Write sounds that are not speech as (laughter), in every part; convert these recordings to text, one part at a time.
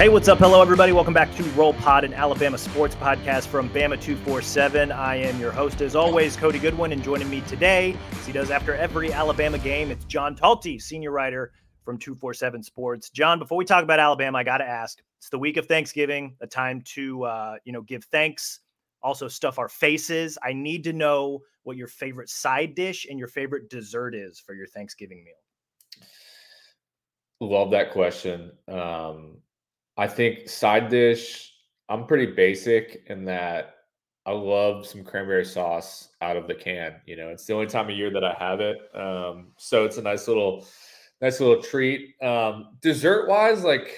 Hey, what's up? Hello, everybody. Welcome back to Roll Pod, an Alabama sports podcast from Bama 247. I am your host, as always, Cody Goodwin, and joining me today, as he does after every Alabama game, it's John Talty, senior writer from 247 Sports. John, before we talk about Alabama, I got to ask it's the week of Thanksgiving, a time to, uh, you know, give thanks, also stuff our faces. I need to know what your favorite side dish and your favorite dessert is for your Thanksgiving meal. Love that question. Um, I think side dish, I'm pretty basic in that I love some cranberry sauce out of the can. You know, it's the only time of year that I have it. Um, so it's a nice little, nice little treat. Um, dessert wise, like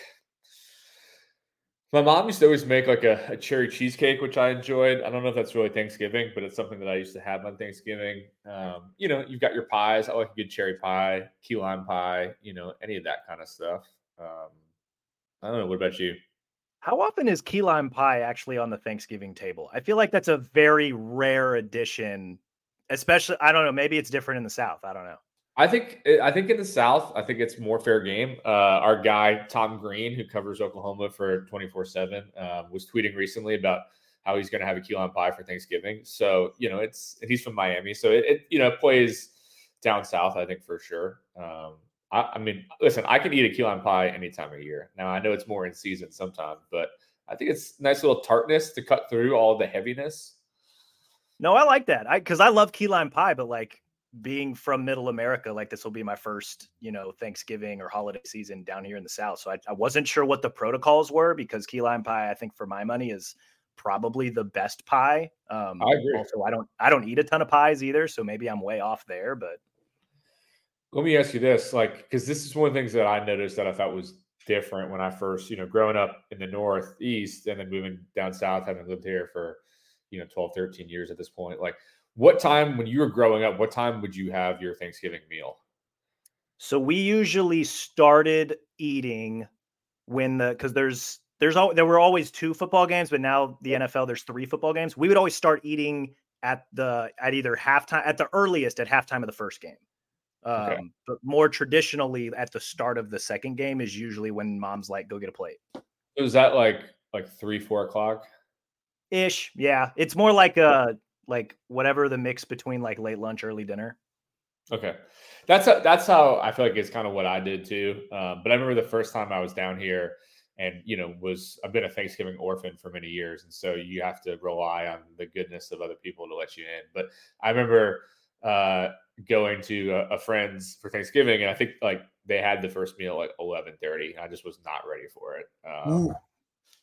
my mom used to always make like a, a, cherry cheesecake, which I enjoyed. I don't know if that's really Thanksgiving, but it's something that I used to have on Thanksgiving. Um, you know, you've got your pies. I like a good cherry pie, key lime pie, you know, any of that kind of stuff. Um, I don't know. What about you? How often is key lime pie actually on the Thanksgiving table? I feel like that's a very rare addition, especially. I don't know. Maybe it's different in the South. I don't know. I think eh, I think in the South, I think it's more fair game. Uh, our guy Tom Green, who covers Oklahoma for twenty four seven, um, was tweeting recently about how he's going to have a key lime pie for Thanksgiving. So you know, it's he's from Miami, so it, it you know plays down south. I think for sure. Um, I, I mean, listen, I can eat a key lime pie any time of year. Now I know it's more in season sometimes, but I think it's nice little tartness to cut through all the heaviness. No, I like that. I because I love key lime pie, but like being from middle America, like this will be my first, you know, Thanksgiving or holiday season down here in the South. So I, I wasn't sure what the protocols were because key lime pie, I think for my money is probably the best pie. Um, I agree. Also, I don't I don't eat a ton of pies either, so maybe I'm way off there, but let me ask you this, like, because this is one of the things that I noticed that I thought was different when I first, you know, growing up in the Northeast and then moving down south, having lived here for, you know, 12, 13 years at this point. Like, what time when you were growing up, what time would you have your Thanksgiving meal? So we usually started eating when the because there's there's all there were always two football games, but now the NFL there's three football games. We would always start eating at the at either halftime at the earliest at halftime of the first game. Um, okay. But more traditionally, at the start of the second game is usually when mom's like, "Go get a plate." Is that like like three, four o'clock? Ish, yeah. It's more like a like whatever the mix between like late lunch, early dinner. Okay, that's a, that's how I feel like it's kind of what I did too. Um, but I remember the first time I was down here, and you know, was I've been a Thanksgiving orphan for many years, and so you have to rely on the goodness of other people to let you in. But I remember uh, going to a, a, friend's for Thanksgiving, and I think like they had the first meal like eleven thirty. I just was not ready for it. Um,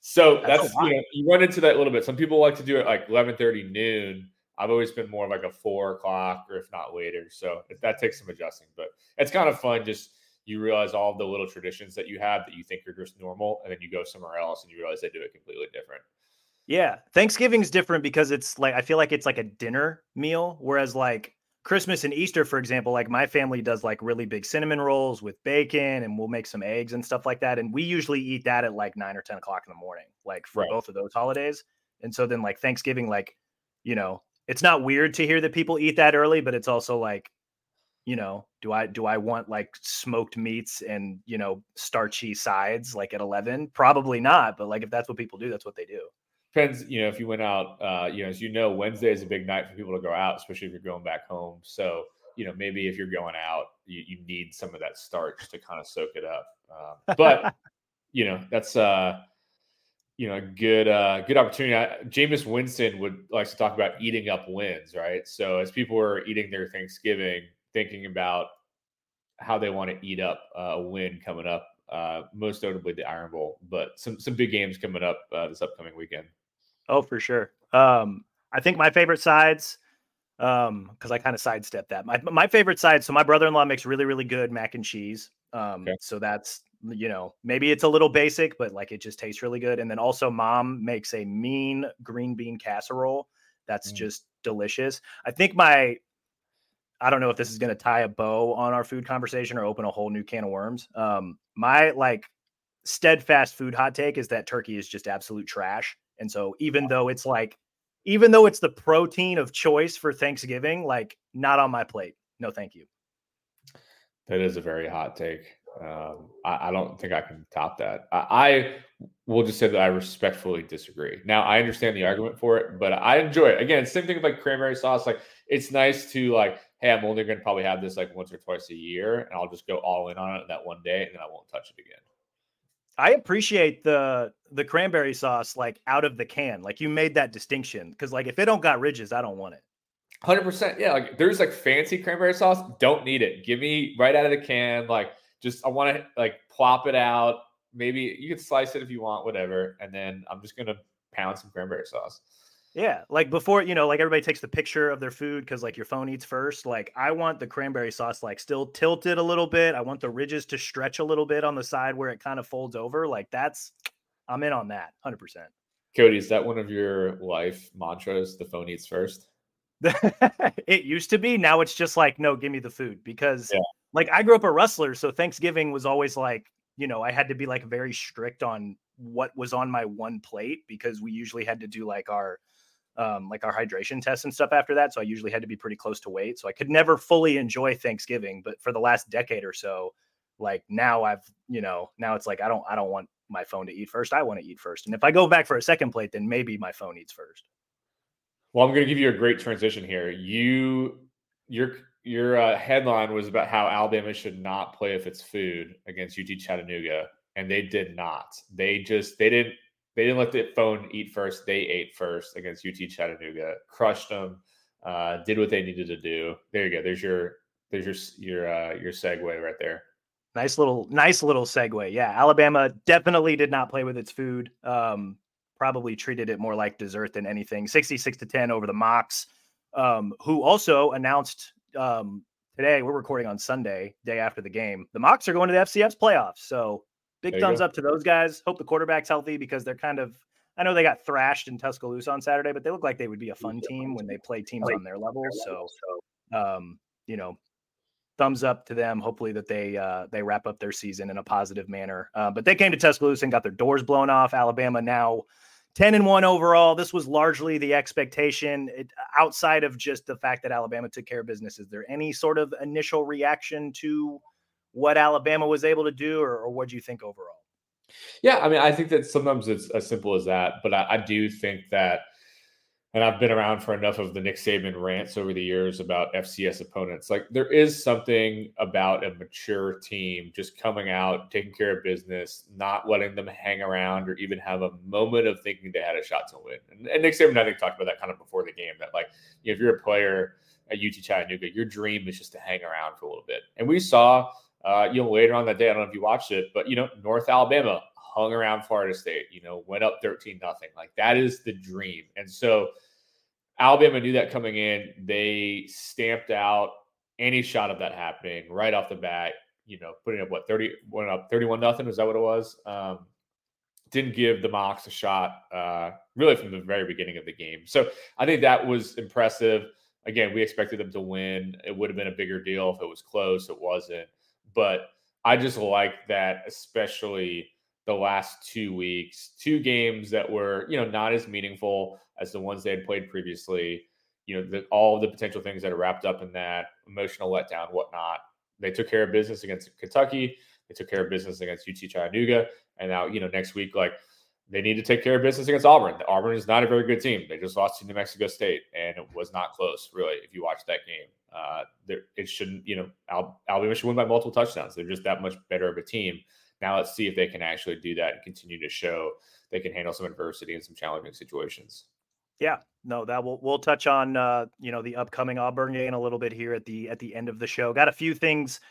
so that's, that's you know you run into that a little bit. Some people like to do it like eleven thirty noon. I've always been more like a four o'clock or if not later. So that takes some adjusting, but it's kind of fun. Just you realize all the little traditions that you have that you think are just normal, and then you go somewhere else and you realize they do it completely different. Yeah, Thanksgiving's different because it's like I feel like it's like a dinner meal, whereas like Christmas and Easter, for example, like my family does like really big cinnamon rolls with bacon and we'll make some eggs and stuff like that. And we usually eat that at like nine or 10 o'clock in the morning, like for right. both of those holidays. And so then like Thanksgiving, like, you know, it's not weird to hear that people eat that early, but it's also like, you know, do I do I want like smoked meats and you know starchy sides like at eleven? Probably not. But like if that's what people do, that's what they do. Depends, you know, if you went out, uh, you know, as you know, Wednesday is a big night for people to go out, especially if you're going back home. So, you know, maybe if you're going out, you, you need some of that starch to kind of soak it up. Uh, but (laughs) you know, that's uh you know, a good uh, good opportunity. I, Jameis Winston would like to talk about eating up wins, right? So as people are eating their Thanksgiving, thinking about how they want to eat up uh, a win coming up, uh, most notably the Iron Bowl, but some some big games coming up uh, this upcoming weekend. Oh, for sure. Um, I think my favorite sides, um, because I kind of sidestepped that. My my favorite side. So my brother in law makes really really good mac and cheese. Um, okay. so that's you know, maybe it's a little basic, but like it just tastes really good. And then also, mom makes a mean green bean casserole that's mm. just delicious. I think my, I don't know if this is going to tie a bow on our food conversation or open a whole new can of worms. Um, my like steadfast food hot take is that turkey is just absolute trash. And so, even though it's like, even though it's the protein of choice for Thanksgiving, like not on my plate. No, thank you. That is a very hot take. Um, I, I, don't think I can top that. I, I, will just say that I respectfully disagree. Now I understand the argument for it, but I enjoy it. Again, same thing with like cranberry sauce. Like it's nice to like, hey, I'm only going to probably have this like once or twice a year, and I'll just go all in on it that one day, and then I won't touch it again. I appreciate the the cranberry sauce like out of the can. Like you made that distinction because like if it don't got ridges, I don't want it. Hundred percent. Yeah, like there's like fancy cranberry sauce. Don't need it. Give me right out of the can. Like just I want to like plop it out. Maybe you can slice it if you want, whatever. And then I'm just gonna pound some cranberry sauce. Yeah, like before, you know, like everybody takes the picture of their food because like your phone eats first. Like I want the cranberry sauce like still tilted a little bit. I want the ridges to stretch a little bit on the side where it kind of folds over. Like that's I'm in on that 100%. Cody, is that one of your life mantras? The phone eats first? (laughs) it used to be. Now it's just like, no, give me the food because yeah like I grew up a wrestler, so Thanksgiving was always like, you know, I had to be like very strict on what was on my one plate because we usually had to do like our um, like our hydration tests and stuff after that. So I usually had to be pretty close to weight. So I could never fully enjoy Thanksgiving. But for the last decade or so, like now I've, you know, now it's like I don't I don't want my phone to eat first. I want to eat first. And if I go back for a second plate, then maybe my phone eats first. Well, I'm going to give you a great transition here. You, you're your uh, headline was about how Alabama should not play if its food against UT Chattanooga, and they did not. They just they didn't they didn't let the phone eat first. They ate first against UT Chattanooga, crushed them, uh, did what they needed to do. There you go. There's your there's your your uh, your segue right there. Nice little nice little segue. Yeah, Alabama definitely did not play with its food. Um, probably treated it more like dessert than anything. 66 to 10 over the Mocs. Um, who also announced um, today we're recording on Sunday, day after the game. The Mocs are going to the FCS playoffs. So big thumbs go. up to those guys. Hope the quarterback's healthy because they're kind of I know they got thrashed in Tuscaloosa on Saturday, but they look like they would be a fun team when they (laughs) play teams on their level. So, um, you know, thumbs up to them. Hopefully that they uh, they wrap up their season in a positive manner. Uh, but they came to Tuscaloosa and got their doors blown off. Alabama now 10 and 1 overall. This was largely the expectation it, outside of just the fact that Alabama took care of business. Is there any sort of initial reaction to what Alabama was able to do, or, or what do you think overall? Yeah, I mean, I think that sometimes it's as simple as that, but I, I do think that and I've been around for enough of the Nick Saban rants over the years about FCS opponents. Like there is something about a mature team just coming out, taking care of business, not letting them hang around or even have a moment of thinking they had a shot to win. And, and Nick Saban, I think, talked about that kind of before the game. That like, you know, if you're a player at UT Chattanooga, your dream is just to hang around for a little bit. And we saw, uh, you know, later on that day, I don't know if you watched it, but you know, North Alabama hung around Florida State. You know, went up thirteen nothing. Like that is the dream. And so Alabama knew that coming in. They stamped out any shot of that happening right off the bat. You know, putting up what 30 went up 31 nothing. Is that what it was? Um, didn't give the Mocs a shot uh, really from the very beginning of the game. So I think that was impressive. Again, we expected them to win. It would have been a bigger deal if it was close. It wasn't. But I just like that, especially the last two weeks, two games that were, you know, not as meaningful as the ones they had played previously. you know, the, all the potential things that are wrapped up in that emotional letdown, whatnot. They took care of business against Kentucky. They took care of business against UT Chattanooga, and now you know next week, like they need to take care of business against Auburn. Auburn is not a very good team. They just lost to New Mexico State, and it was not close, really. If you watch that game, uh, there, it shouldn't. You know, Al- Alabama should win by multiple touchdowns. They're just that much better of a team. Now let's see if they can actually do that and continue to show they can handle some adversity and some challenging situations. Yeah, no, that we'll we'll touch on uh, you know the upcoming Auburn game a little bit here at the at the end of the show. Got a few things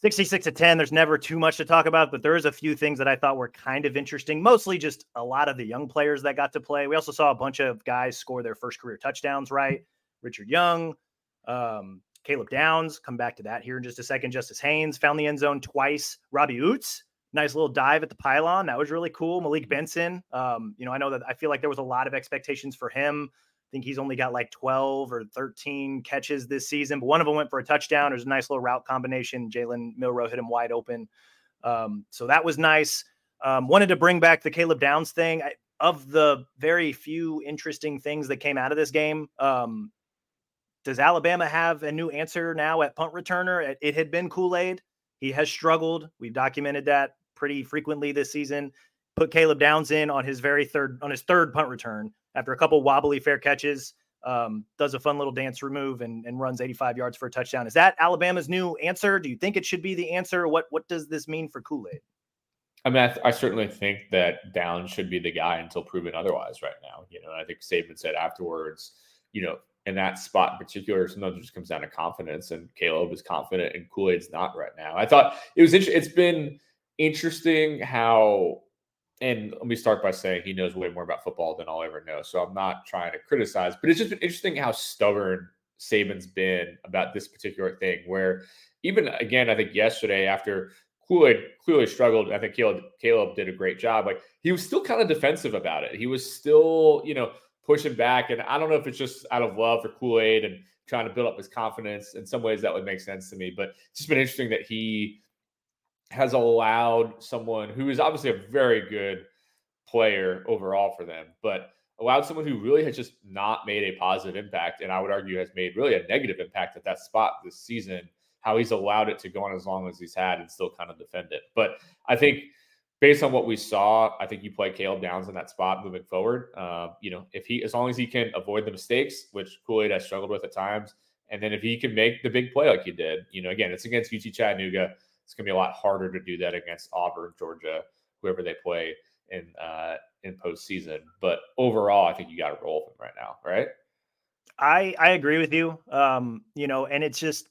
66 to 10 there's never too much to talk about but there is a few things that i thought were kind of interesting mostly just a lot of the young players that got to play. We also saw a bunch of guys score their first career touchdowns right? Richard young um, caleb downs come back to that here in just a second. Justice haynes found the end zone twice. Robbie Ouzts, nice little dive at the pylon. That was really cool. Malik benson um, you know i know that i feel like there was a lot of expectations for him think he's only got like 12 or 13 catches this season, but one of them went for a touchdown. There's a nice little route combination. Jalen Milroe hit him wide open. Um, so that was nice. Um, wanted to bring back the Caleb Downs thing. I, of the very few interesting things that came out of this game, um, does Alabama have a new answer now at punt returner? It, it had been Kool Aid. He has struggled. We've documented that pretty frequently this season. Put Caleb Downs in on his very third on his third punt return after a couple wobbly fair catches, um, does a fun little dance remove and, and runs 85 yards for a touchdown. Is that Alabama's new answer? Do you think it should be the answer? What what does this mean for Kool Aid? I mean, I, th- I, certainly think that Down should be the guy until proven otherwise. Right now, you know, I think Saban said afterwards, you know, in that spot in particular, sometimes it just comes down to confidence, and Caleb is confident, and Kool Aid's not right now. I thought it was interesting. It's been interesting how and let me start by saying he knows way more about football than I'll ever know. So I'm not trying to criticize, but it's just been interesting how stubborn Saban's been about this particular thing. Where even again, I think yesterday after Kool Aid clearly struggled, I think Caleb, Caleb did a great job. Like he was still kind of defensive about it. He was still, you know, pushing back. And I don't know if it's just out of love for Kool Aid and trying to build up his confidence. In some ways, that would make sense to me. But it's just been interesting that he has allowed someone who is obviously a very good player overall for them, but allowed someone who really has just not made a positive impact, and I would argue has made really a negative impact at that spot this season. How he's allowed it to go on as long as he's had and still kind of defend it. But I think based on what we saw, I think you play Caleb Downs in that spot moving forward. Uh, you know, if he, as long as he can avoid the mistakes, which Kool Aid has struggled with at times, and then if he can make the big play like he did, you know, again, it's against UT Chattanooga. It's going to be a lot harder to do that against Auburn, Georgia, whoever they play in uh, in postseason. But overall, I think you got to roll him right now, right? I I agree with you. Um, you know, and it's just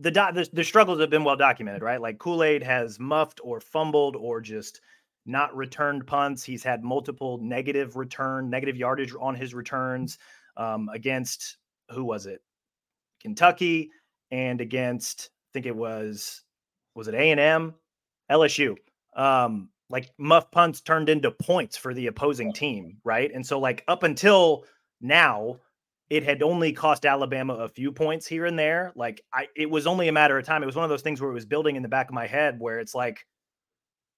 the, do- the the struggles have been well documented, right? Like Kool Aid has muffed or fumbled or just not returned punts. He's had multiple negative return, negative yardage on his returns um, against who was it? Kentucky and against I think it was was it A and M, LSU. Um, like muff punts turned into points for the opposing team, right? And so like up until now, it had only cost Alabama a few points here and there. Like I, it was only a matter of time. It was one of those things where it was building in the back of my head where it's like,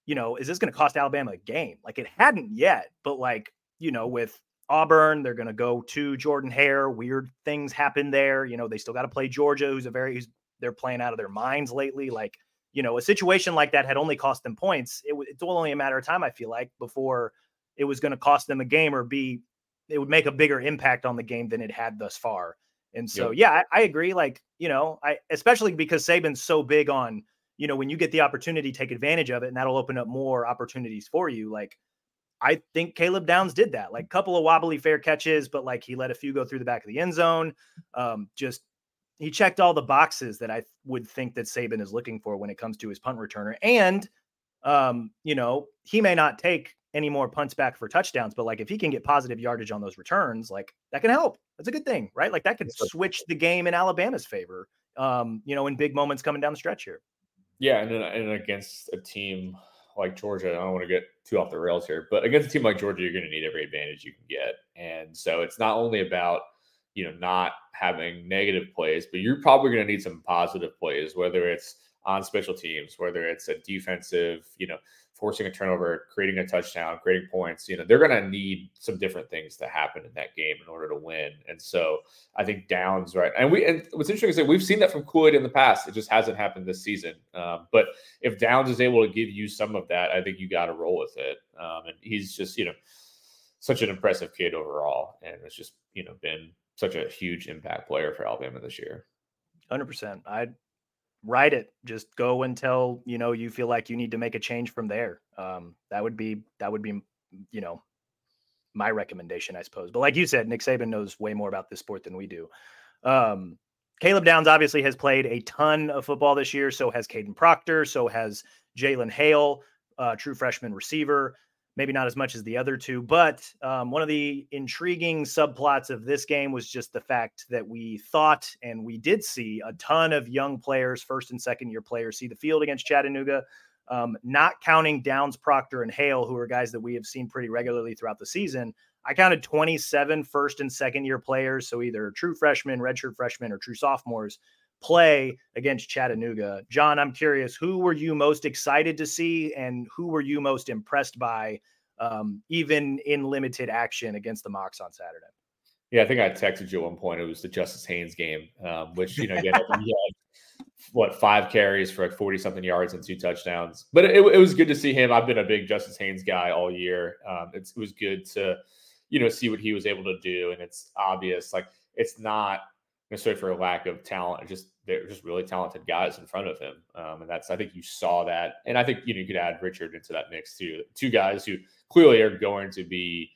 you know, is this going to cost Alabama a game? Like it hadn't yet, but like you know, with Auburn, they're going to go to Jordan Hare. Weird things happen there. You know, they still got to play Georgia, who's a very, who's, they're playing out of their minds lately. Like you know, a situation like that had only cost them points. It, it's only a matter of time, I feel like, before it was going to cost them a game or be, it would make a bigger impact on the game than it had thus far. And so, yep. yeah, I, I, agree. Like, you know, I, especially because Saban's so big on, you know, when you get the opportunity, take advantage of it and that'll open up more opportunities for you. Like, I think Caleb Downs did that. Like, couple of wobbly fair catches, but like he let a few go through the back of the end zone. Um, just he checked all the boxes that I would think that Saban is looking for when it comes to his punt returner. And um, you know, he may not take any more punts back for touchdowns, but like if he can get positive yardage on those returns, like that can help. That's a good thing, right? Like that could switch the game in Alabama's favor. Um, you know, in big moments coming down the stretch here. Yeah, and and against a team like Georgia, I don't want to get too off the rails here, but against a team like Georgia, you're going to need every advantage you can get, and so it's not only about you know, not having negative plays, but you're probably going to need some positive plays, whether it's on special teams, whether it's a defensive, you know, forcing a turnover, creating a touchdown, creating points. You know, they're going to need some different things to happen in that game in order to win. And so I think Downs, right? And we and what's interesting is that we've seen that from Kool Aid in the past. It just hasn't happened this season. Um, but if Downs is able to give you some of that, I think you got to roll with it. Um, and he's just, you know, such an impressive kid overall, and it's just you know been such a huge impact player for Alabama this year. Hundred percent. I'd write it. Just go until you know you feel like you need to make a change from there. Um, that would be that would be you know my recommendation, I suppose. But like you said, Nick Saban knows way more about this sport than we do. Um, Caleb Downs obviously has played a ton of football this year. So has Kadyn Proctor. So has Jalen Hale, uh, true freshman receiver maybe not as much as the other two. But um, one of the intriguing subplots of this game was just the fact that we thought and we did see a ton of young players, first and second year players, see the field against Chattanooga. Um, not counting Downs, Proctor, and Hale, who are guys that we have seen pretty regularly throughout the season. I counted 27 first and second year players. So either true freshmen, redshirt freshmen, or true sophomores play against Chattanooga. John, I'm curious, who were you most excited to see and who were you most impressed by, um, even in limited action against the Mocs on Saturday? Yeah, I think I texted you at one point. It was the Justice Haynes game, um, which, you know, again, (laughs) he had, what, five carries for like 40 something yards and two touchdowns. But it, it, was good to see him. I've been a big Justice Haynes guy all year. Um, it was good to, you know, see what he was able to do. And it's obvious, like, it's not necessarily for a lack of talent. Just they're just really talented guys in front of him, um, and that's I think you saw that, and I think you know you could add Richard into that mix too. Two guys who clearly are going to be,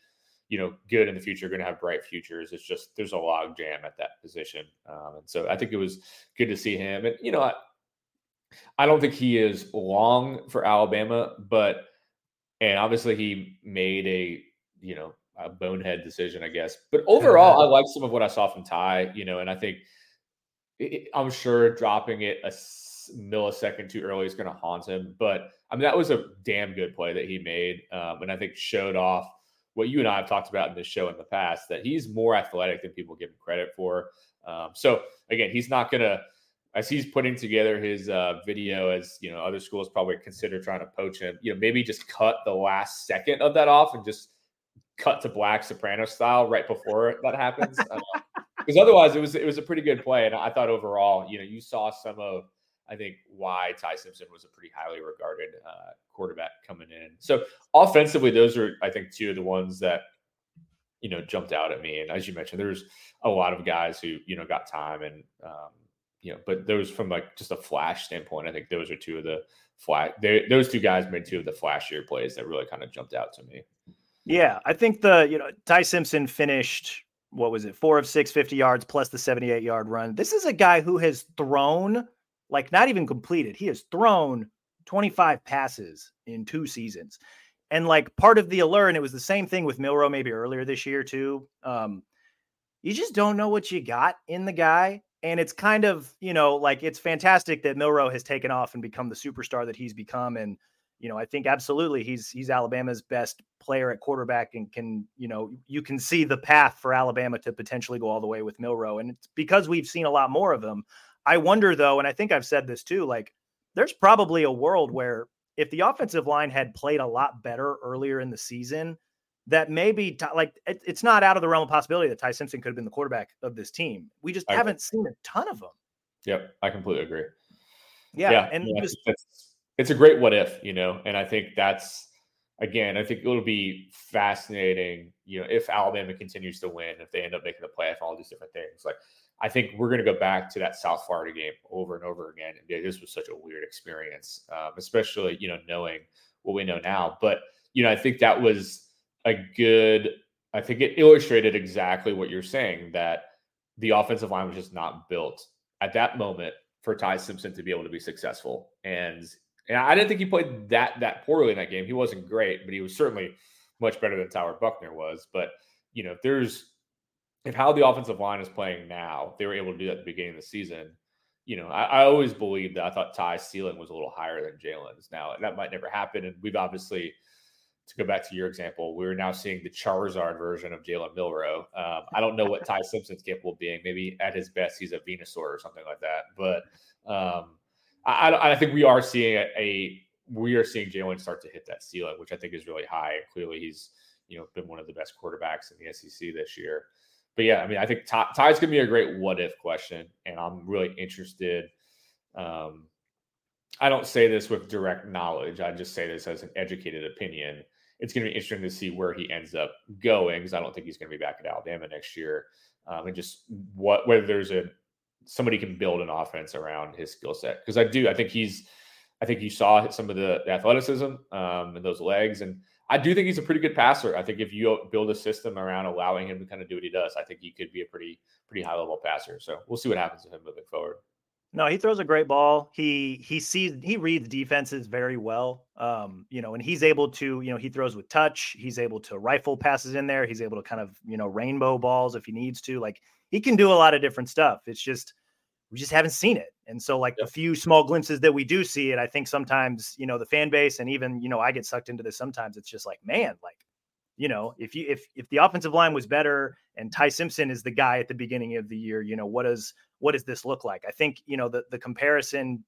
you know, good in the future, going to have bright futures. It's just there's a log jam at that position, um, and so I think it was good to see him. And you know, I, I don't think he is long for Alabama, but and obviously he made a you know a bonehead decision, I guess. But (laughs) overall, I like some of what I saw from Ty, you know, and I think it, I'm sure dropping it a millisecond too early is going to haunt him. But I mean, that was a damn good play that he made, um, and I think showed off what you and I have talked about in this show in the past that he's more athletic than people give him credit for. Um, so again, he's not going to. As he's putting together his uh, video, as you know, other schools probably consider trying to poach him. You know, maybe just cut the last second of that off and just cut to black soprano style right before that happens. Because otherwise, it was it was a pretty good play, and I thought overall, you know, you saw some of I think why Ty Simpson was a pretty highly regarded uh, quarterback coming in. So offensively, those are I think two of the ones that you know jumped out at me. And as you mentioned, there's a lot of guys who you know got time and um, you know, but those from like just a flash standpoint, I think those are two of the flash. Those two guys made two of the flashier plays that really kind of jumped out to me. Yeah, I think the you know Ty Simpson finished what was it four of six 50 yards plus the 78 yard run. This is a guy who has thrown like not even completed. He has thrown 25 passes in two seasons. And like part of the allure, and it was the same thing with Milroe maybe earlier this year too. Um, you just don't know what you got in the guy. And it's kind of, you know, like it's fantastic that Milroe has taken off and become the superstar that he's become. And you know, I think absolutely he's he's Alabama's best player at quarterback and can, you know, you can see the path for Alabama to potentially go all the way with Milroe. And it's because we've seen a lot more of him. I wonder though, and I think I've said this too, like there's probably a world where if the offensive line had played a lot better earlier in the season, that maybe like it, it's not out of the realm of possibility that Ty Simpson could have been the quarterback of this team. We just I haven't agree. seen a ton of them. Yep, I completely agree. Yeah, yeah and yeah, just, it's a great what if, you know, and I think that's again, I think it'll be fascinating, you know, if Alabama continues to win, if they end up making the playoff, all these different things. Like, I think we're going to go back to that South Florida game over and over again. And this was such a weird experience, um, especially you know knowing what we know now. But you know, I think that was a good. I think it illustrated exactly what you're saying that the offensive line was just not built at that moment for Ty Simpson to be able to be successful. And and I didn't think he played that that poorly in that game. He wasn't great, but he was certainly much better than Tyler Buchner was. But you know, if there's if how the offensive line is playing now, they were able to do that at the beginning of the season. You know, I, I always believed that I thought Ty's ceiling was a little higher than Jalen's. Now that might never happen, and we've obviously to go back to your example, we're now seeing the Charizard version of Jalen Milroe. Um, I don't know what (laughs) Ty Simpson's capable of being. Maybe at his best, he's a Venusaur or something like that. But um, I, I, think we are seeing a, a, we are seeing Jalen start to hit that ceiling, which I think is really high. Clearly, he's you know been one of the best quarterbacks in the SEC this year. But yeah, I mean, I think Ty, Ty's gonna be a great what if question, and I'm really interested. Um, I don't say this with direct knowledge. I just say this as an educated opinion. It's going to be interesting to see where he ends up going because I don't think he's going to be back at Alabama next year, um, and just what whether there's a somebody can build an offense around his skill set because I do. I think he's. I think you saw some of the, the athleticism um, and those legs, and I do think he's a pretty good passer. I think if you build a system around allowing him to kind of do what he does, I think he could be a pretty pretty high level passer. So we'll see what happens with him moving forward. No, he throws a great ball. He he sees he reads defenses very well. Um, you know, and he's able to, you know, he throws with touch. He's able to rifle passes in there. He's able to kind of, you know, rainbow balls if he needs to. Like he can do a lot of different stuff. It's just we just haven't seen it. And so like yep. the few small glimpses that we do see it, I think sometimes, you know, the fan base and even, you know, I get sucked into this sometimes it's just like, man, like you know, if you if if the offensive line was better and Ty Simpson is the guy at the beginning of the year, you know, what does what does this look like? I think, you know, the the comparison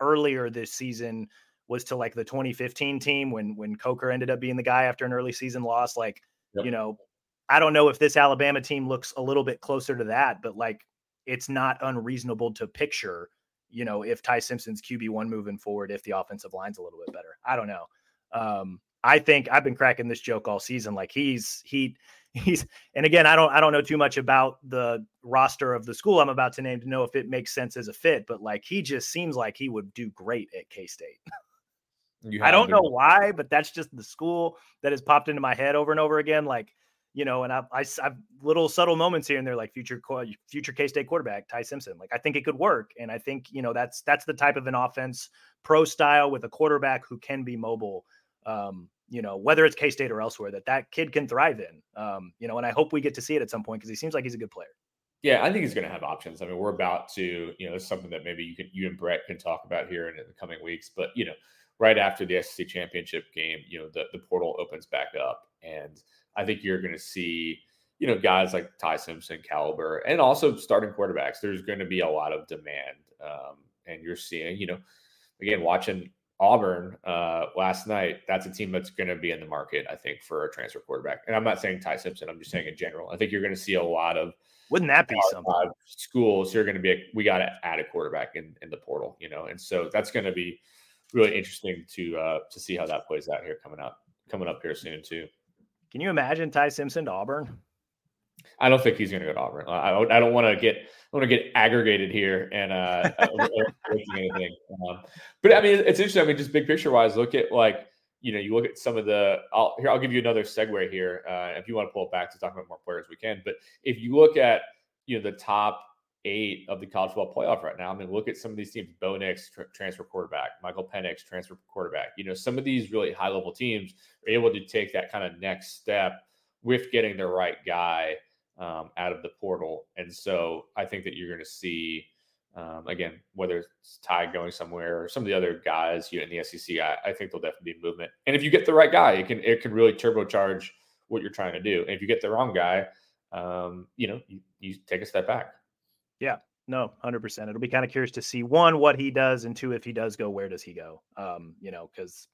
earlier this season was to like the 2015 team when when Coker ended up being the guy after an early season loss. Like, yep. you know, I don't know if this Alabama team looks a little bit closer to that, but like it's not unreasonable to picture, you know, if Ty Simpson's QB1 moving forward, if the offensive line's a little bit better. I don't know. Um, I think I've been cracking this joke all season. Like he's he (laughs) he's and again, I don't I don't know too much about the roster of the school I'm about to name to know if it makes sense as a fit, but like he just seems like he would do great at K State. I don't know why, but that's just the school that has popped into my head over and over again. Like, you know, and I, I, I've little subtle moments here and there, like future, future K State quarterback Ty Simpson. Like, I think it could work, and I think you know that's that's the type of an offense, pro style with a quarterback who can be mobile um, you know, whether it's K State or elsewhere, that that kid can thrive in. Um, you know, and I hope we get to see it at some point because he seems like he's a good player. Yeah, I think he's going to have options. I mean, we're about to, you know, it's something that maybe you can, you and Brett can talk about here in, in the coming weeks. But you know, right after the SEC championship game, you know, the the portal opens back up, and I think you're going to see, you know, guys like Ty Simpson, caliber, and also starting quarterbacks. There's going to be a lot of demand, um, and you're seeing, you know, again, watching Auburn uh, last night, that's a team that's going to be in the market, I think, for a transfer quarterback. And I'm not saying Ty Simpson, I'm just saying in general. I think you're going to see a lot of wouldn't that be something? Schools, you're going to be, a, we got to add a quarterback in, in the portal, you know, and so that's going to be really interesting to uh, to see how that plays out here coming up coming up here soon too. Can you imagine Ty Simpson to Auburn? I don't think he's going to go to Auburn. I, I don't want to get I want to get aggregated here and uh, (laughs) anything. Um, but I mean, it's interesting. I mean, just big picture wise, look at like you know, you look at some of the. I'll here. I'll give you another segue here. Uh, if you want to pull it back to talk about more players, we can. But if you look at you know the top eight of the college football playoff right now. I mean, look at some of these teams: Bo Nix, transfer quarterback; Michael Penix, transfer quarterback. You know, some of these really high level teams are able to take that kind of next step with getting the right guy um, out of the portal. And so I think that you're going to see, um, again, whether it's Ty going somewhere or some of the other guys you know, in the SEC, I, I, think there'll definitely be movement. And if you get the right guy, it can it can really turbocharge what you're trying to do. And if you get the wrong guy, um, you know, you, you take a step back. Yeah, no, hundred percent. It'll be kind of curious to see one what he does, and two if he does go, where does he go? Um, you know, because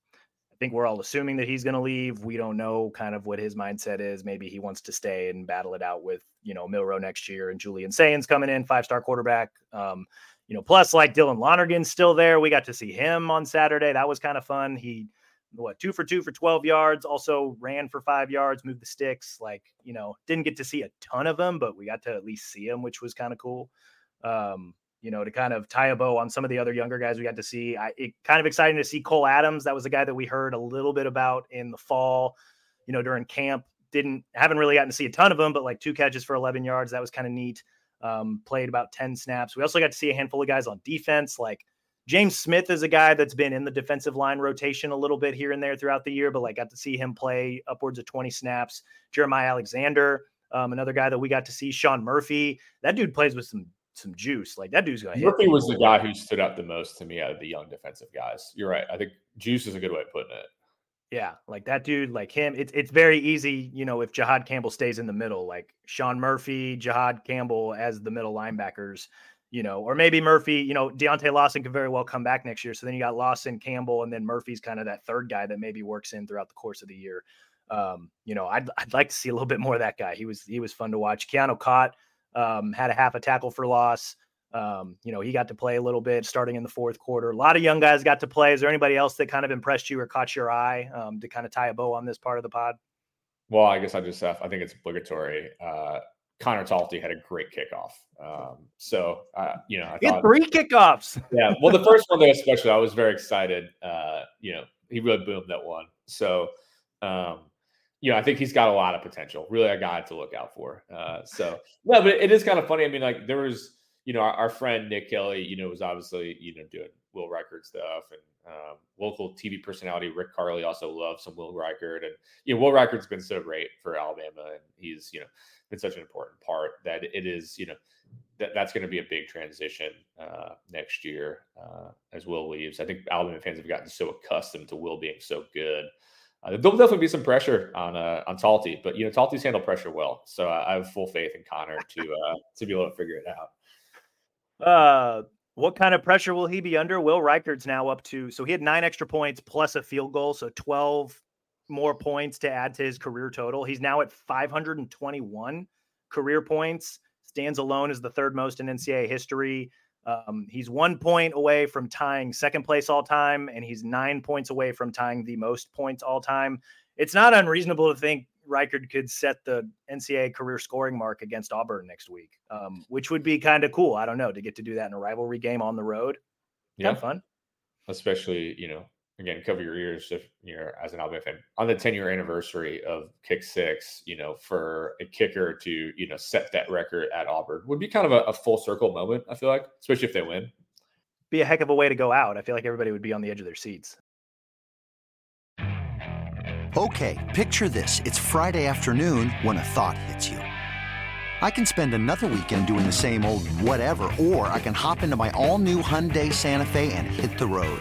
I think we're all assuming that he's going to leave. We don't know kind of what his mindset is. Maybe he wants to stay and battle it out with, you know, Milroe next year and Julian Sayin coming in, five star quarterback. Um, you know, plus like Dylan Lonergan's still there. We got to see him on Saturday. That was kind of fun. He, what, two for two for 12 yards, also ran for five yards, moved the sticks. Like, you know, didn't get to see a ton of them, but we got to at least see them which was kind of cool. Um, you know, to kind of tie a bow on some of the other younger guys we got to see. I it kind of exciting to see Cole Adams. That was the guy that we heard a little bit about in the fall, you know, during camp. Didn't haven't really gotten to see a ton of them, but like two catches for 11 yards. That was kind of neat. Um, played about 10 snaps. We also got to see a handful of guys on defense. Like James Smith is a guy that's been in the defensive line rotation a little bit here and there throughout the year, but like got to see him play upwards of 20 snaps. Jeremiah Alexander, um, another guy that we got to see, Shawn Murphy. That dude plays with some some juice. Like that dude's gonna Murphy was the guy who stood out the most to me out of the young defensive guys. You're right. I think juice is a good way of putting it. Yeah, like that dude, like him. It's it's very easy, you know, if Jihaad Campbell stays in the middle, like Shawn Murphy, Jihaad Campbell as the middle linebackers, you know, or maybe Murphy, you know, Deontae Lawson could very well come back next year. So then you got Lawson, Campbell, and then Murphy's kind of that third guy that maybe works in throughout the course of the year. Um, you know, I'd, I'd like to see a little bit more of that guy. He was he was fun to watch. Keanu Koht um, had a half a tackle for loss. Um, you know, he got to play a little bit starting in the fourth quarter. A lot of young guys got to play. Is there anybody else that kind of impressed you or caught your eye um, to kind of tie a bow on this part of the pod? Well, I guess I just have, I think it's obligatory. Uh, Conor Talty had a great kickoff. Um, so, uh, you know, I thought three kickoffs. yeah. Well, the first one, though, (laughs) especially, I was very excited. Uh, you know, he really boomed that one. So, um, you know, I think he's got a lot of potential. Really, a guy to look out for. Uh, so, no, but it is kind of funny. I mean, like there was, you know, our, our, friend Nick Kelly, you know, was obviously, you know, doing Will Reichard stuff, and um, local TV personality Rick Karle also loves some Will Reichard, and you know, Will Reichard's been so great for Alabama, and he's, you know, been such an important part that it is, you know, that, that's going to be a big transition uh, next year uh, as Will leaves. I think Alabama fans have gotten so accustomed to Will being so good uh, there'll definitely be some pressure on uh, on Talty, but you know Talty's handled pressure well, so I, have full faith in Conor to uh, to be able to figure it out. Uh, what kind of pressure will he be under? Will Reichard's now up to so he had nine extra points plus a field goal, so twelve more points to add to his career total. He's now at 521 career points. Stands alone as the third most in NCAA history. Um, he's one point away from tying second place all time, and he's nine points away from tying the most points all time. It's not unreasonable to think Reichard could set the NCAA career scoring mark against Auburn next week, um, which would be kind of cool. I don't know to get to do that in a rivalry game on the road. Yeah, fun. Especially, you know, again, cover your ears if you're as an Alabama fan on the 10 year anniversary of kick six, you know, for a kicker to, you know, set that record at Auburn would be kind of a, a, full circle moment, I feel like, especially if they win. Be a heck of a way to go out. I feel like everybody would be on the edge of their seats. Okay, picture this. It's Friday afternoon when a thought hits you. I can spend another weekend doing the same old whatever, or I can hop into my all new Hyundai Santa Fe and hit the road.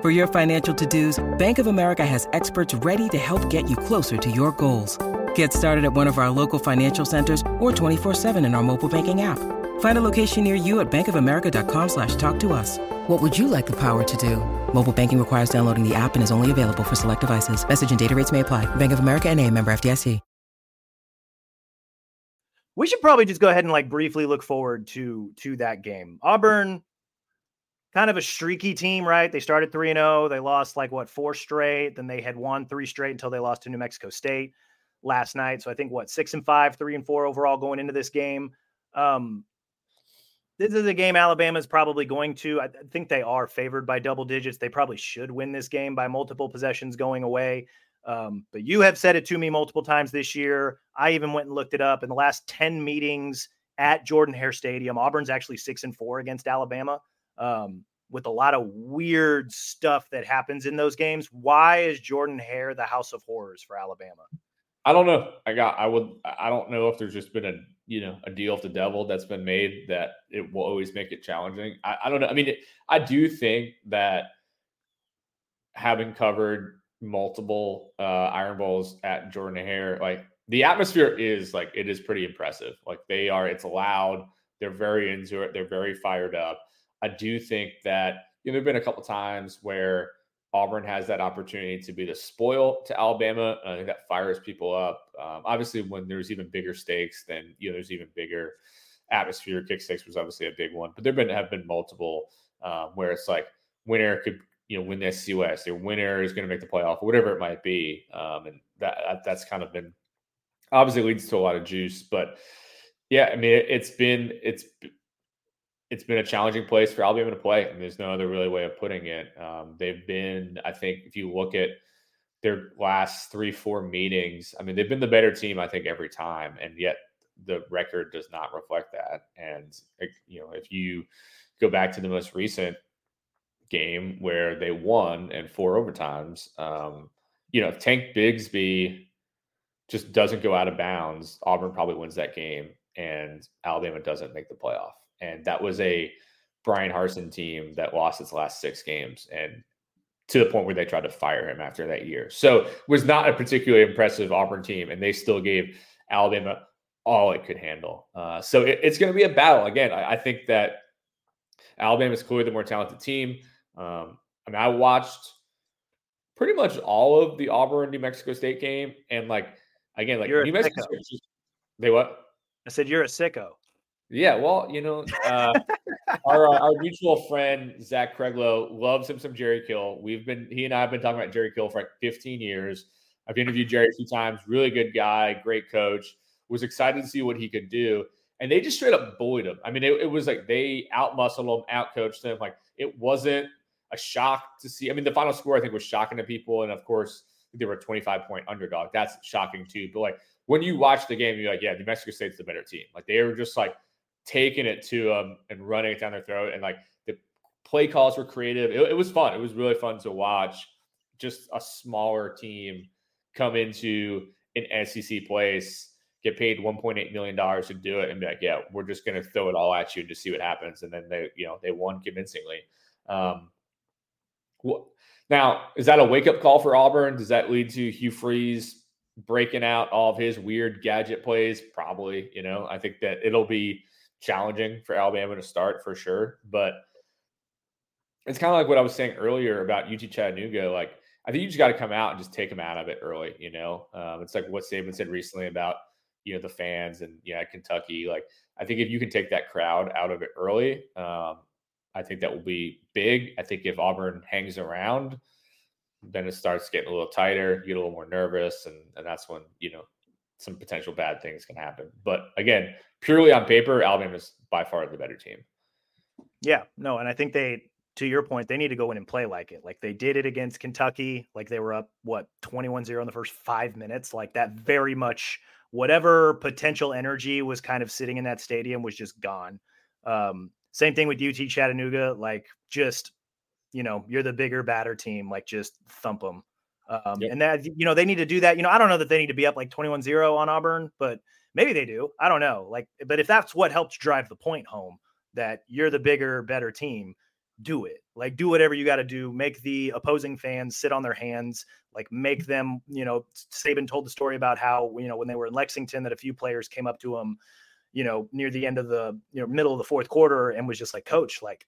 For your financial to-dos, Bank of America has experts ready to help get you closer to your goals. Get started at one of our local financial centers or 24-7 in our mobile banking app. Find a location near you at bankofamerica.com slash talk to us. What would you like the power to do? Mobile banking requires downloading the app and is only available for select devices. Message and data rates may apply. Bank of America and a member FDIC. We should probably just go ahead and like briefly look forward to to that game. Auburn kind of a streaky team, right? They started 3 0. They lost like what, four straight. Then they had won three straight until they lost to New Mexico State last night. So I think what, six and five, three and four overall going into this game. Um, this is a game Alabama is probably going to. I think they are favored by double digits. They probably should win this game by multiple possessions going away. Um, but you have said it to me multiple times this year. I even went and looked it up in the last 10 meetings at Jordan Hare Stadium. Auburn's actually six and four against Alabama um, with a lot of weird stuff that happens in those games. Why is Jordan Hare the house of horrors for Alabama? I don't know. I got. I would. I don't know if there's just been a you know a deal with the devil that's been made that it will always make it challenging. I, I don't know. I mean, it, I do think that having covered multiple uh, Iron Bowls at Jordan Hare, like the atmosphere is like it is pretty impressive. Like they are. It's loud. They're very into it. They're very fired up. I do think that you know, there have been a couple times where Auburn has that opportunity to be the spoil to Alabama. I think that fires people up. Um, obviously, when there's even bigger stakes, then you know there's even bigger atmosphere. Kick six was obviously a big one, but there been have been multiple um, where it's like winner could you know win the SEC West, or winner is going to make the playoff, or whatever it might be, um, and that that's kind of been obviously leads to a lot of juice. But yeah, I mean it, it's been it's it's been a challenging place for Alabama to play, and there's no other really way of putting it. Um, they've been, I think, if you look at their last three, four meetings, I mean, they've been the better team, I think, every time, and yet the record does not reflect that. And you know, if you go back to the most recent game where they won in four overtimes. Um, you know, if Tank Bigsby just doesn't go out of bounds, Auburn probably wins that game and Alabama doesn't make the playoff. And that was a Bryan Harsin team that lost its last six games and to the point where they tried to fire him after that year. So was not a particularly impressive Auburn team, and they still gave Alabama all it could handle. Uh, so it, it's going to be a battle. Again, I, I think that Alabama is clearly the more talented team. Um, I mean, I watched pretty much all of the Auburn New Mexico State game, and like again, like You're New Mexico State, they what? I said you're a sicko. Yeah, well, you know, uh, our uh, our mutual friend Zach Creglow loves him some Jerry Kill. We've been he and I have been talking about Jerry Kill for like 15 years. I've interviewed Jerry a few times. Really good guy, great coach. Was excited to see what he could do, and they just straight up bullied him. I mean, it, it was like they outmuscled him, outcoached him. Like it wasn't a shock to see. I mean, the final score I think was shocking to people, and of course they were a 25 point underdog. That's shocking too. But like when you watch the game, you're like, yeah, New Mexico State's the better team. Like they were just like taking it to them and running it down their throat. And like the play calls were creative. It, it, was fun. It was really fun to watch. Just a smaller team come into an SEC place, get paid $1.8 million to do it, and be like, yeah, we're just going to throw it all at you to see what happens. And then they, you know, they won convincingly. Um, now, is that a wake up call for Auburn? Does that lead to Hugh Freeze breaking out all of his weird gadget plays? Probably. You know, I think that it'll be challenging for Alabama to start for sure. But it's kind of like what I was saying earlier about UT Chattanooga. Like, I think you just got to come out and just take them out of it early. You know, um, it's like what Saban said recently about you know the fans and yeah Kentucky. Like, I think if you can take that crowd out of it early, um, I think that will be big. I think if Auburn hangs around, then it starts getting a little tighter. You get a little more nervous, and and that's when you know some potential bad things can happen. But again, purely on paper, Alabama is by far the better team. Yeah, no, and I think they, to your point, they need to go in and play like it. Like they did it against Kentucky. Like they were up, what, 21 0 in the first five minutes. Like that very much, whatever potential energy was kind of sitting in that stadium was just gone. Um, same thing with UT Chattanooga. Like just, you know, you're the bigger, batter team. Like just thump them. Um, yep. And that, you know, they need to do that. You know, I don't know that they need to be up like 21 0 on Auburn, but maybe they do. I don't know. Like, but if that's what helps drive the point home that you're the bigger, better team, do it. Like, do whatever you got to do. Make the opposing fans sit on their hands. Like, make them, you know, Saban told the story about how, you know, when they were in Lexington, that a few players came up to him, you know, near the end of the, you know, middle of the fourth quarter and was just like, Coach, like,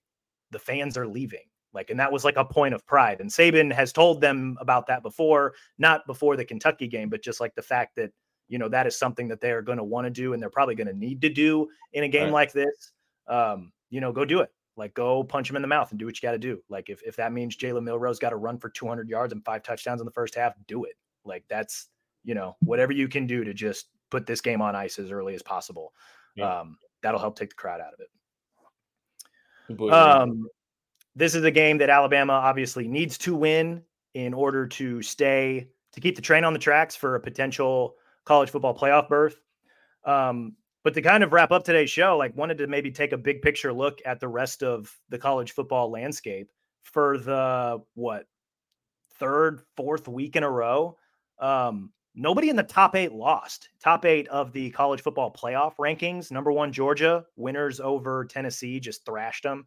the fans are leaving like, and that was like a point of pride. And Saban has told them about that before, not before the Kentucky game, but just like the fact that, you know, that is something that they are going to want to do and they're probably going to need to do in a game right. like this. Um, you know, go do it. Like, go punch him in the mouth and do what you got to do. Like, if, if that means Jalen Milroe got to run for 200 yards and five touchdowns in the first half, do it. Like, that's, you know, whatever you can do to just put this game on ice as early as possible. Yeah. Um, that'll help take the crowd out of it. Um, this is a game that Alabama obviously needs to win in order to stay to keep the train on the tracks for a potential college football playoff berth. Um, but to kind of wrap up today's show, like wanted to maybe take a big picture look at the rest of the college football landscape for the what third, fourth week in a row. Um, nobody in the top eight lost. Top eight of the college football playoff rankings. Number one, Georgia winners over Tennessee, just thrashed them.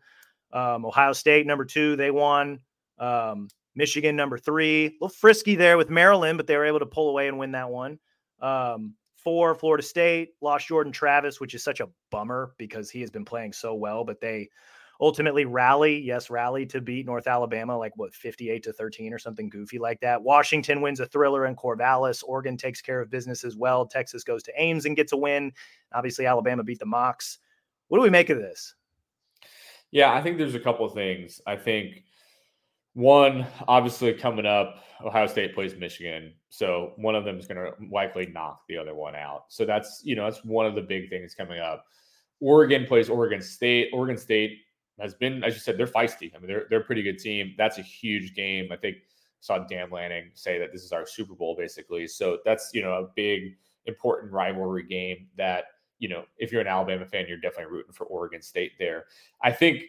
Um, Ohio State, number two, they won. Um, Michigan, number three, a little frisky there with Maryland, but they were able to pull away and win that one. Um, four, Florida State lost Jordan Travis, which is such a bummer because he has been playing so well, but they ultimately rally, yes, rally to beat North Alabama, like what, 58 to 13 or something goofy like that. Washington wins a thriller in Corvallis. Oregon takes care of business as well. Texas goes to Ames and gets a win. Obviously, Alabama beat the Mocs. What do we make of this? Yeah, I think there's a couple of things. I think one, obviously coming up, Ohio State plays Michigan. So one of them is going to likely knock the other one out. So that's, you know, that's one of the big things coming up. Oregon plays Oregon State. Oregon State has been, as you said, they're feisty. I mean, they're, they're a pretty good team. That's a huge game. I think I saw Dan Lanning say that this is our Super Bowl, basically. So that's, you know, a big, important rivalry game that you know, if you're an Alabama fan, you're definitely rooting for Oregon State there. I think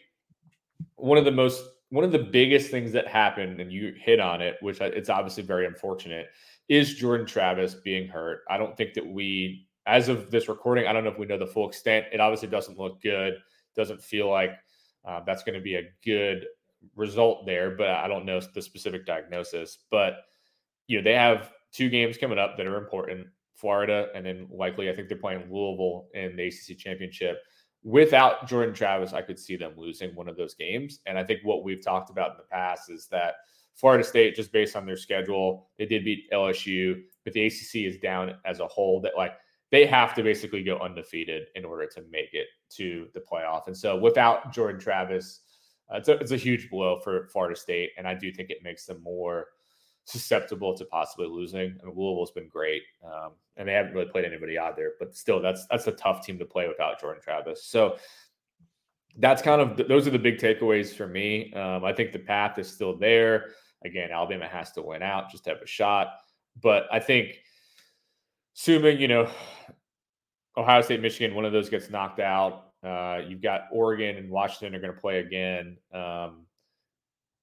one of the most one of the biggest things that happened, and you hit on it, which it's obviously very unfortunate, is Jordan Travis being hurt. I don't think that we, as of this recording, I don't know if we know the full extent. It obviously doesn't look good. Doesn't feel like uh, that's going to be a good result there, but I don't know the specific diagnosis. But you know, they have two games coming up that are important: Florida, and then likely I think they're playing Louisville in the ACC championship. Without Jordan Travis, I could see them losing one of those games. And I think what we've talked about in the past is that Florida State, just based on their schedule, they did beat LSU, but the ACC is down as a whole. That like they have to basically go undefeated in order to make it to the playoff. And so without Jordan Travis, uh, it's, a, it's a huge blow for Florida State. And I do think it makes them more susceptible to possibly losing. I mean, Louisville's been great, um, and they haven't really played anybody out there. But still, that's that's a tough team to play without Jordan Travis. So that's kind of those are the big takeaways for me. Um, I think the path is still there. Again, Alabama has to win out just to have a shot. But I think, assuming you know Ohio State, Michigan, one of those gets knocked out. Uh, you've got Oregon and Washington are going to play again. Um,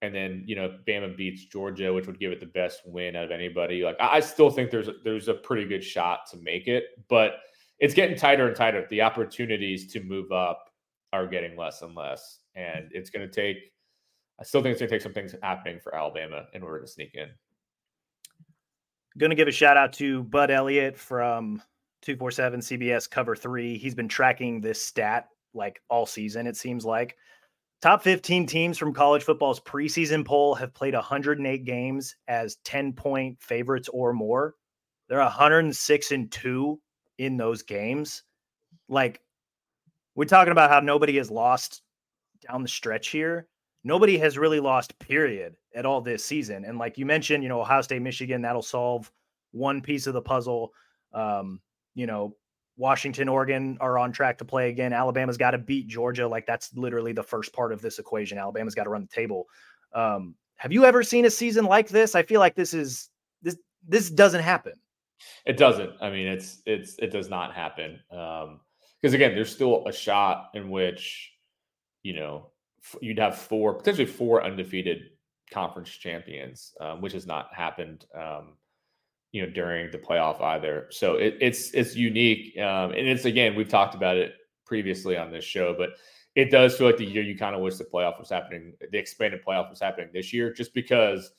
and then you know Bama beats Georgia, which would give it the best win out of anybody. Like I still think there's there's a pretty good shot to make it, but it's getting tighter and tighter. The opportunities to move up are getting less and less, and it's going to take. I still think it's going to take some things happening for Alabama in order to sneak in. Going to give a shout out to Bud Elliott from 247 CBS Cover 3. He's been tracking this stat like all season, it seems like. Top 15 teams from college football's preseason poll have played 108 games as 10 point favorites or more. They're 106 and 2 in those games. Like, we're talking about how nobody has lost down the stretch here. Nobody has really lost, period, at all this season. And like you mentioned, you know, Ohio State, Michigan, that'll solve one piece of the puzzle. Um, you know, Washington, Oregon are on track to play again. Alabama's got to beat Georgia. Like that's literally the first part of this equation. Alabama's got to run the table. Um, have you ever seen a season like this? I feel like this is this this doesn't happen. It doesn't. I mean, it's it's it does not happen. Um, because again, there's still a shot in which you know you'd have four potentially four undefeated conference champions, um, which has not happened um, you know during the playoff either. So it, it's it's unique, um, and it's again we've talked about it previously on this show, but it does feel like the year you kind of wish the playoff was happening, the expanded playoff was happening this year, just because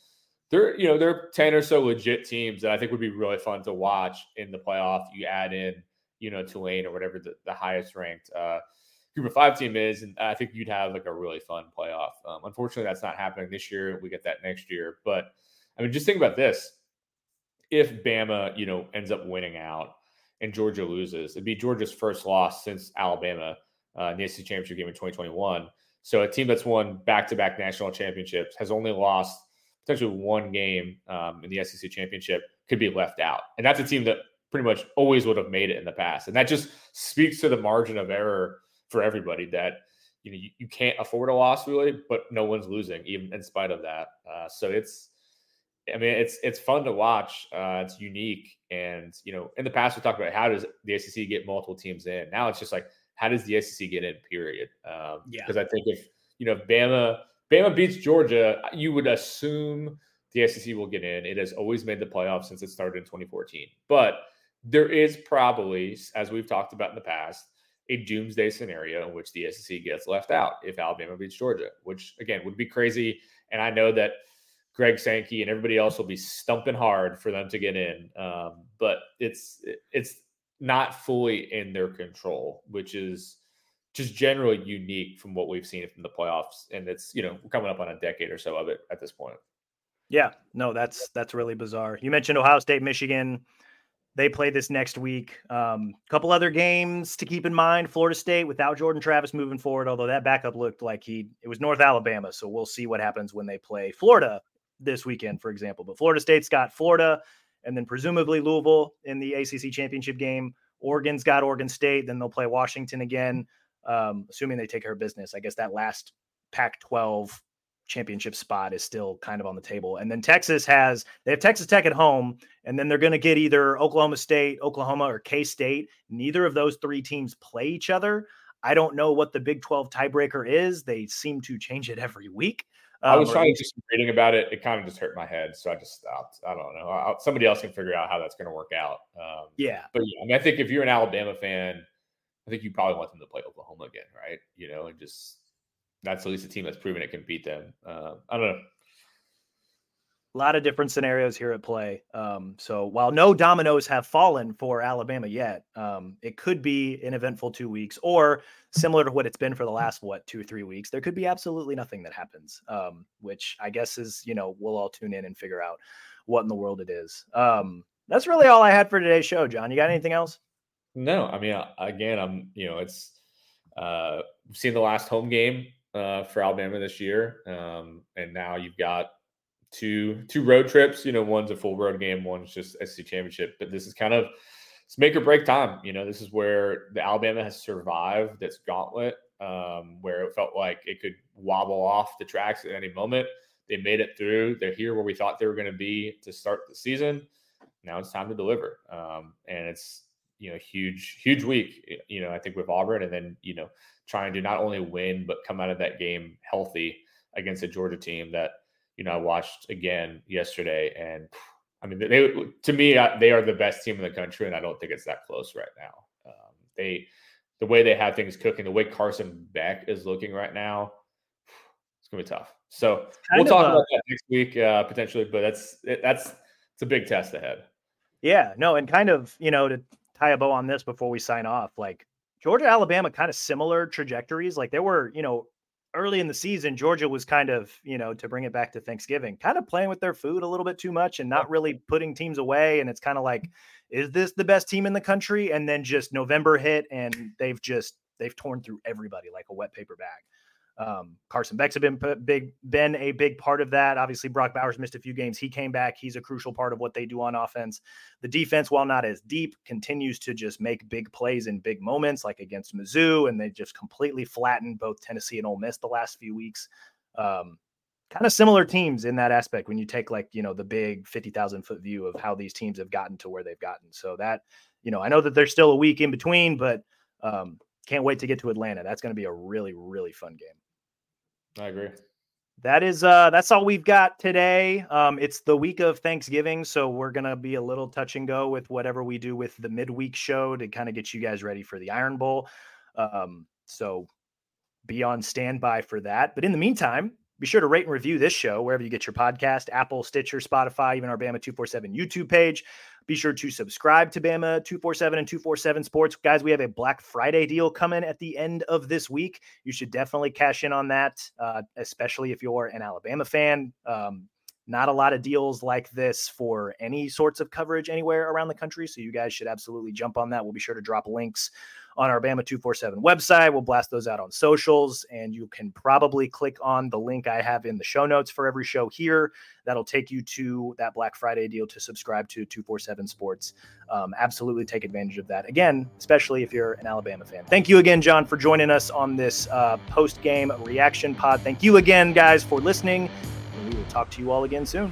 there you know there are ten or so legit teams that I think would be really fun to watch in the playoff. You add in you know Tulane or whatever the, the highest ranked. Uh, group of five team is, and I think you'd have like a really fun playoff. Um, unfortunately, that's not happening this year. We get that next year, but I mean, just think about this: if Bama, you know, ends up winning out and Georgia loses, it'd be Georgia's first loss since Alabama uh, in the SEC championship game in 2021. So a team that's won back-to-back national championships has only lost potentially one game um, in the SEC championship could be left out, and that's a team that pretty much always would have made it in the past. And that just speaks to the margin of error for everybody that you know you, you can't afford a loss really, but no one's losing even in spite of that. Uh, so it's I mean, it's it's fun to watch. Uh, it's unique, and you know, in the past we talked about how does the SEC get multiple teams in. Now it's just like how does the SEC get in? Period. Um, yeah. Because I think if you know Bama Bama beats Georgia, you would assume the SEC will get in. It has always made the playoffs since it started in 2014. But there is probably, as we've talked about in the past, a doomsday scenario in which the SEC gets left out if Alabama beats Georgia, which again would be crazy. And I know that Greg Sankey and everybody else will be stumping hard for them to get in. Um, but it's it's not fully in their control, which is just generally unique from what we've seen from the playoffs. And it's you know coming up on a decade or so of it at this point. Yeah, no, that's that's really bizarre. You mentioned Ohio State, Michigan. They play this next week. A um, couple other games to keep in mind. Florida State without Jordan Travis moving forward, although that backup looked like he it was North Alabama. So we'll see what happens when they play Florida this weekend, for example. But Florida State's got Florida and then presumably Louisville in the ACC championship game. Oregon's got Oregon State. Then they'll play Washington again, um, assuming they take care of business. I guess that last Pac 12 championship spot is still kind of on the table. And then Texas has, they have Texas Tech at home, and then they're going to get either Oklahoma State, Oklahoma, or K State. Neither of those three teams play each other. I don't know what the Big 12 tiebreaker is. They seem to change it every week. Um, I was trying to do some reading about it. It kind of just hurt my head, so I just stopped. I don't know. I, somebody else can figure out how that's going to work out. Um, yeah, but yeah, I mean, I think if you're an Alabama fan, I think you probably want them to play Oklahoma again, right? You know, and just that's at least a team that's proven it can beat them. Uh, I don't know a lot of different scenarios here at play. Um, so while no dominoes have fallen for Alabama yet, um, it could be an eventful two weeks, or similar to what it's been for the last what two or three weeks. There could be absolutely nothing that happens, um, which I guess is you know we'll all tune in and figure out what in the world it is. Um, that's really all I had for today's show. John, you got anything else? No, I mean again, I'm you know it's uh, seen the last home game uh, for Alabama this year, um, and now you've got two two road trips. You know, one's a full road game, one's just SEC championship. But this is kind of it's make or break time. You know, this is where the Alabama has survived this gauntlet, um, where it felt like it could wobble off the tracks at any moment. They made it through. They're here where we thought they were going to be to start the season. Now it's time to deliver, um, and it's you know huge huge week. You know, I think with Auburn, and then you know trying to not only win but come out of that game healthy against a Georgia team that you know, I watched again yesterday, and I mean, they to me they are the best team in the country, and I don't think it's that close right now. Um, they, the way they have things cooking, the way Carson Beck is looking right now, it's gonna be tough. So we'll talk a, about that next week uh, potentially, but that's that's it's a big test ahead. Yeah, no, and kind of you know to tie a bow on this before we sign off, like Georgia, Alabama, kind of similar trajectories. Like there were, you know, early in the season, Georgia was kind of, you know, to bring it back to Thanksgiving, kind of playing with their food a little bit too much and not really putting teams away. And it's kind of like, is this the best team in the country? And then just November hit and they've just, they've torn through everybody like a wet paper bag. Um, Carson Beck's have been big, been a big part of that. Obviously, Brock Bowers missed a few games. He came back. He's a crucial part of what they do on offense. The defense, while not as deep, continues to just make big plays in big moments, like against Mizzou, and they just completely flattened both Tennessee and Ole Miss the last few weeks. Um, kind of similar teams in that aspect when you take like you know the big 50,000 foot view of how these teams have gotten to where they've gotten. So that you know, I know that there's still a week in between, but um, can't wait to get to Atlanta. That's going to be a really really fun game. I agree. That is uh that's all we've got today. Um it's the week of Thanksgiving, so we're going to be a little touch and go with whatever we do with the midweek show to kind of get you guys ready for the Iron Bowl. Um so be on standby for that. But in the meantime, be sure to rate and review this show wherever you get your podcast Apple, Stitcher, Spotify, even our Bama 247 YouTube page. Be sure to subscribe to Bama 247 and 247 Sports. Guys, we have a Black Friday deal coming at the end of this week. You should definitely cash in on that, uh, especially if you're an Alabama fan. Um, not a lot of deals like this for any sorts of coverage anywhere around the country. So you guys should absolutely jump on that. We'll be sure to drop links on our Bama 247 website. We'll blast those out on socials, and you can probably click on the link I have in the show notes for every show here. That'll take you to that Black Friday deal to subscribe to 247 Sports. Um, absolutely take advantage of that. Again, especially if you're an Alabama fan. Thank you again, John, for joining us on this uh, post game reaction pod. Thank you again, guys, for listening. And we will talk to you all again soon.